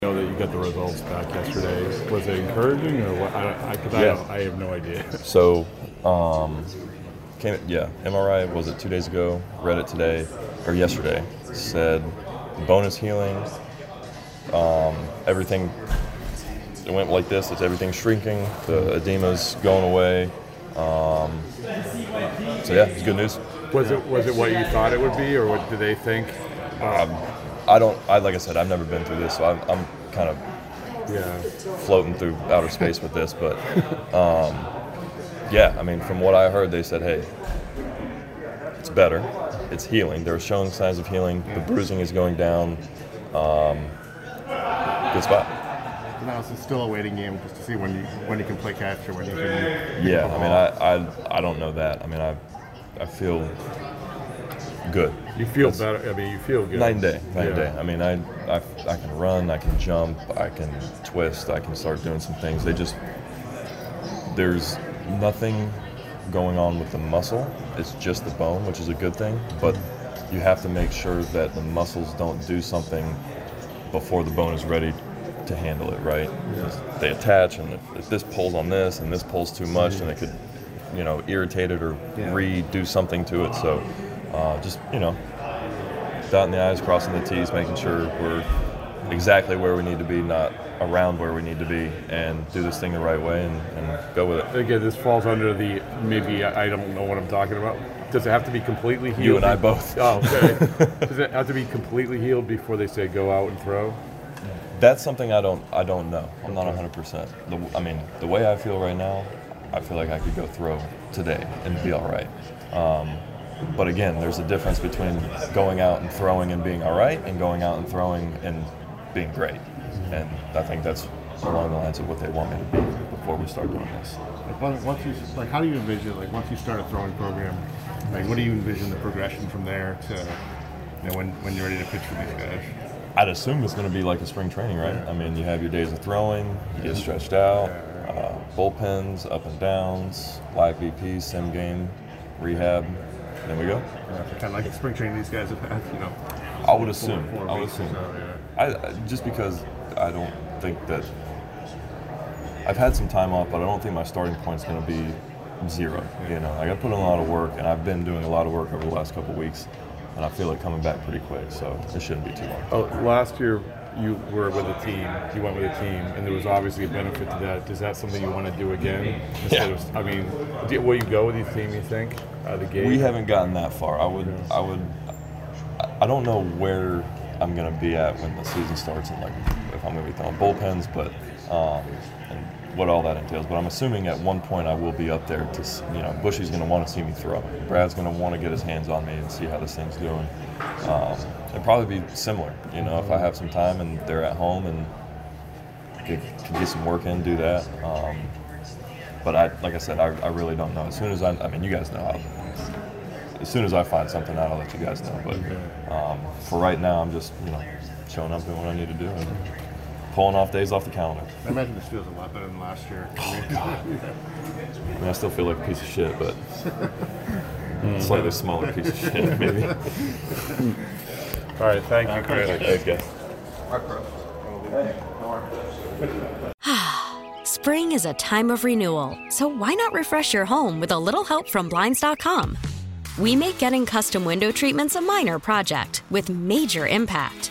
Know that you got the results back yesterday. Was it encouraging or what? I, I, cause I, I have no idea. So, um, came yeah, MRI was it two days ago? Read it today or yesterday. Said bone is healing. Um, everything it went like this. It's everything shrinking. The edema's going away. Um, so yeah, it's good news. Was it was it what you thought it would be, or what did they think? Um, I don't. I like I said, I've never been through this, so I'm, I'm kind of Yeah. floating through outer space with this, but um, yeah, I mean, from what I heard, they said, hey, it's better, it's healing. They're showing signs of healing. The bruising is going down. Um, good spot. Now it's still a waiting game just to see when you when you can play catch or when you can. Yeah, I mean, I, I, I don't know that. I mean, I, I feel good. You feel That's- better. I mean, you feel good. Night and day, night and Yeah. day. I mean, I, I, I can run, I can jump, I can twist, I can start doing some things. They just, there's nothing going on with the muscle. It's just the bone, which is a good thing. But you have to make sure that the muscles don't do something before the bone is ready to handle it, right? Because They attach, and if, if this pulls on this, and this pulls too much, then it could, you know, irritate it or Yeah. redo something to it. So, uh, just you know, dotting the i's, crossing the t's, making sure we're exactly where we need to be, not around where we need to be, and do this thing the right way and, and go with it. Again, this falls under the maybe I don't know what I'm talking about. Does it have to be completely healed? You and I both. Oh, okay. Does it have to be completely healed before they say go out and throw? That's something I don't I don't know. I'm not 100. percent I mean, the way I feel right now, I feel like I could go throw today and be all right. Um, but again, there's a difference between going out and throwing and being all right, and going out and throwing and being great. And I think that's along the lines of what they want me to be before we start doing this. Like once, you like, how do you envision like once you start a throwing program? Like, what do you envision the progression from there to, you know, when when you're ready to pitch for these guys? I'd assume it's going to be like a spring training, right? I mean, you have your days of throwing, you get stretched out, uh, bullpens, up and downs, live BP, sim game, rehab. Then we go. kind of like spring training these guys have had, you know. I would assume. four I would assume. so, yeah. I, I just because I don't think that I've had some time off, but I don't think my starting point is going to be zero. You know, like I put in a lot of work, and I've been doing a lot of work over the last couple of weeks, and I feel like coming back pretty quick. So it shouldn't be too long. Oh, last year you were with a team. You went with a team, and there was obviously a benefit to that. Is that something you want to do again? Yeah. of, I mean, do, will you go with your team? You think out of the gate? We haven't gotten that far. I would, I would, I don't know where I'm gonna be at when the season starts and like if I'm gonna be throwing bullpens, but um, and what all that entails. But I'm assuming at one point I will be up there to, you know, Bushy's gonna want to see me throw. Brad's gonna want to get his hands on me and see how this thing's doing. Um, it'd probably be similar, you know, if I have some time and they're at home and could, could get some work in, do that. Um, but I, like I said, I, I really don't know. As soon as I, I mean, you guys know how as soon as I find something out, I'll let you guys know. But um, for right now, I'm just you know showing up doing what I need to do and pulling off days off the calendar. I imagine this feels a lot better than last year. Oh, I mean, I still feel like a piece of shit, but slightly smaller piece of shit, maybe. All right, thank you, Chris. Thanks, guys. Spring is a time of renewal, so why not refresh your home with a little help from Blinds.com? We make getting custom window treatments a minor project with major impact.